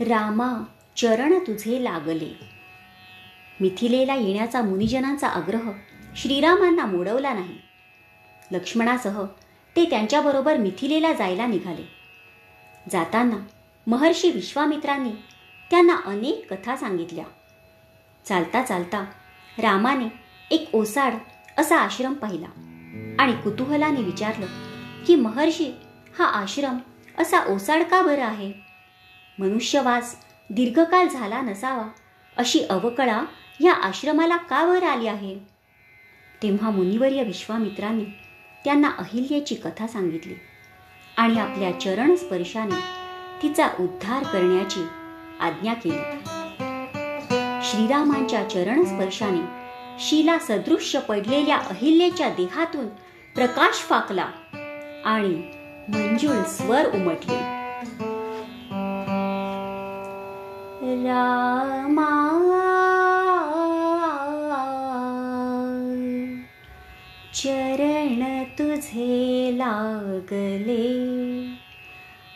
रामा चरण तुझे लागले. मिथिलेला येण्याचा मुनिजनांचा आग्रह श्रीरामांना मोडवला नाही. लक्ष्मणासह ते त्यांच्याबरोबर मिथिलेला जायला निघाले. जाताना महर्षी विश्वामित्रांनी त्यांना अनेक कथा सांगितल्या. चालता चालता रामाने एक ओसाड असा आश्रम पाहिला आणि कुतूहलाने विचारलं की महर्षी हा आश्रम असा ओसाड का बरं आहे? मनुष्यवास दीर्घकाळ झाला नसावा अशी अवकळा या आश्रमाला का वर आली आहे? तेव्हा मुनिवर्य विश्वामित्रांनी त्यांना अहिल्याची कथा सांगितली आणि आपल्या चरण स्पर्शाने तिचा उद्धार करण्याची आज्ञा केली. श्रीरामांच्या चरण स्पर्शाने शिला सदृश्य पडलेल्या अहिल्याच्या देहातून प्रकाश फाकला आणि मंजूळ स्वर उमटले. रामा चरण तुझे लागले.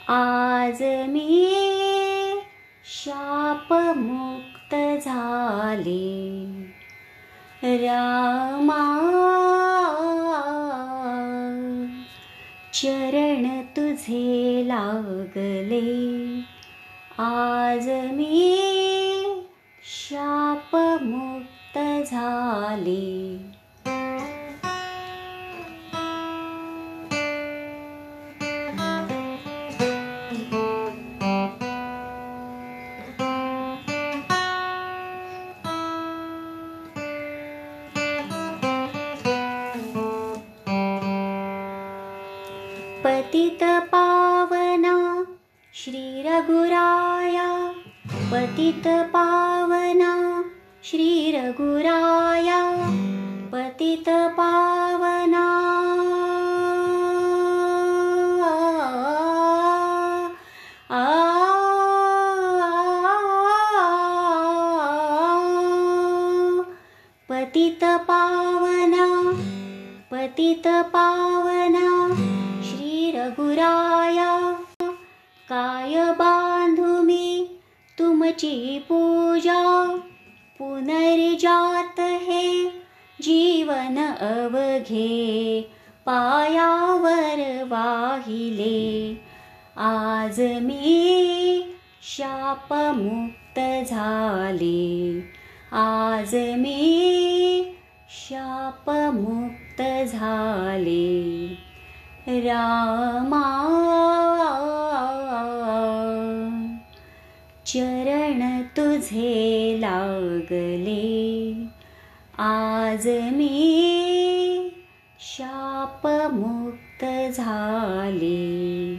आज मी शापमुक्त झाले. रामा चरण तुझे लागले. आज मी शापमुक्त झाले. पतित पा श्रीरघुराया पतितपावना। श्रीरघुराया पतितपावना। पतितपावना। पतितपावना। ची पूजा पुनर्जात हे। जीवन अवघे पायावर वाहिले। आज मी शापमुक्त झाले। आज मी शापमुक्त झाले। रामा चरण तुझे लागले. आज मी शापमुक्त झाले.